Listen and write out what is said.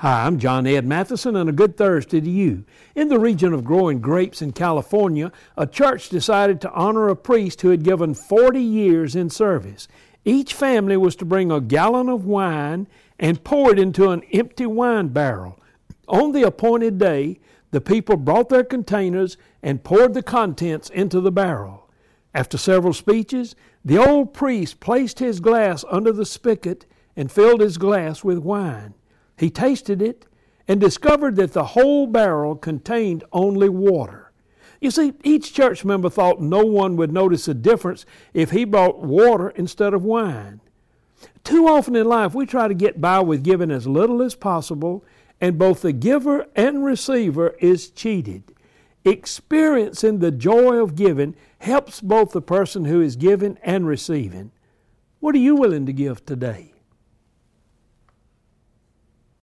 Hi, I'm John Ed Mathison, and a good Thursday to you. In the region of growing grapes in California, a church decided to honor a priest who had given 40 years in service. Each family was to bring a gallon of wine and pour it into an empty wine barrel. On the appointed day, the people brought their containers and poured the contents into the barrel. After several speeches, the old priest placed his glass under the spigot and filled his glass with wine. He tasted it and discovered that the whole barrel contained only water. You see, each church member thought no one would notice a difference if he brought water instead of wine. Too often in life, we try to get by with giving as little as possible, and both the giver and receiver is cheated. Experiencing the joy of giving helps both the person who is giving and receiving. What are you willing to give today?